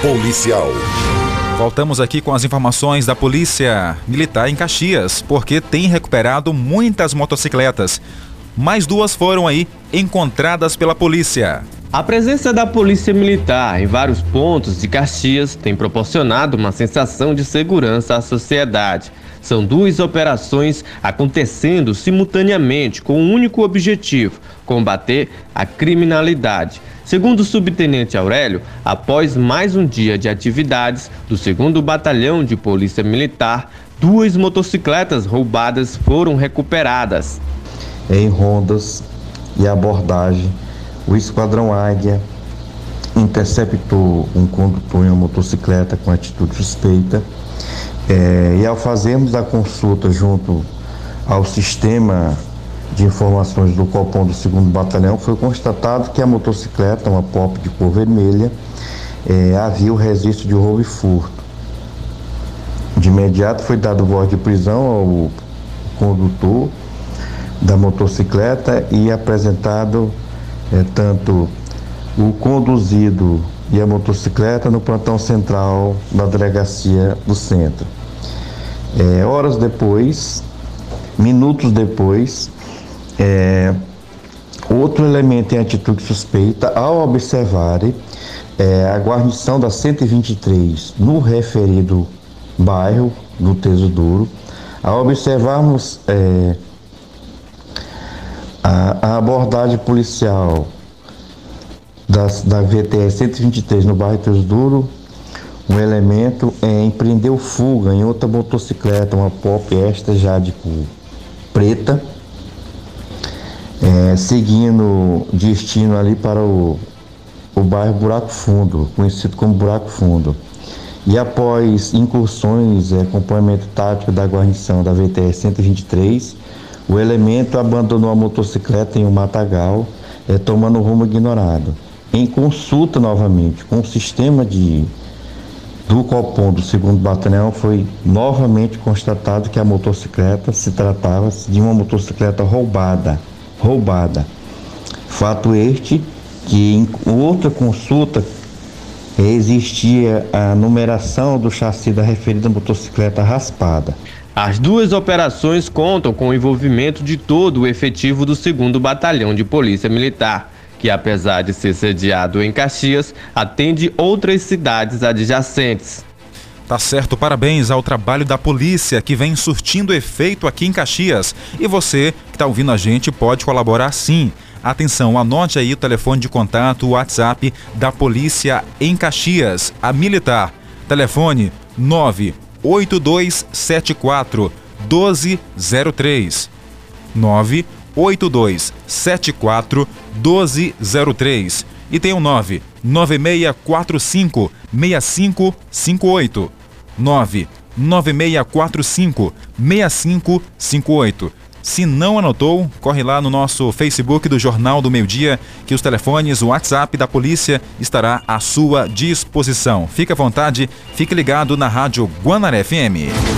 policial. Voltamos aqui com as informações da Polícia Militar em Caxias, porque tem recuperado muitas motocicletas. Mais duas foram aí encontradas pela polícia. A presença da Polícia Militar em vários pontos de Caxias tem proporcionado uma sensação de segurança à sociedade. São duas operações acontecendo simultaneamente com um único objetivo: combater a criminalidade. Segundo o subtenente Aurélio, após mais um dia de atividades do 2 Batalhão de Polícia Militar, duas motocicletas roubadas foram recuperadas. Em rondas e abordagem, o Esquadrão Águia interceptou um condutor em uma motocicleta com atitude suspeita é, e ao fazermos a consulta junto ao sistema de informações do Copom do 2 Batalhão, foi constatado que a motocicleta, uma pop de cor vermelha, é, havia o registro de roubo e furto. De imediato foi dado voz de prisão ao condutor da motocicleta e apresentado é, tanto o conduzido e a motocicleta no plantão central da delegacia do centro. É, horas depois, minutos depois, é, outro elemento em atitude suspeita, ao observar é, a guarnição da 123 no referido bairro do Teso Duro, ao observarmos é, a, a, abordagem policial das, da VTS 123 no bairro Teso Duro, um elemento é, empreendeu fuga em outra motocicleta, uma Pop esta já de cor preta, é, seguindo destino ali para o, o bairro Buraco Fundo, conhecido como Buraco Fundo. E após incursões, é, acompanhamento tático da guarnição da VTR 123, o elemento abandonou a motocicleta em um matagal, é, tomando rumo ignorado. Em consulta novamente com o sistema de do Copom do segundo batalhão foi novamente constatado que a motocicleta se tratava de uma motocicleta roubada, roubada. Fato este que em outra consulta existia a numeração do chassi da referida motocicleta raspada. As duas operações contam com o envolvimento de todo o efetivo do segundo batalhão de Polícia Militar que apesar de ser sediado em Caxias, atende outras cidades adjacentes. Tá certo, parabéns ao trabalho da polícia que vem surtindo efeito aqui em Caxias. E você que está ouvindo a gente pode colaborar sim. Atenção, anote aí o telefone de contato, o WhatsApp da Polícia em Caxias, a Militar. Telefone 98274 1203. 98274 1203 e tem o 99645 6558. 99645 6558. Se não anotou, corre lá no nosso Facebook do Jornal do Meio Dia, que os telefones, o WhatsApp da polícia estará à sua disposição. Fique à vontade, fique ligado na Rádio Guanaré FM.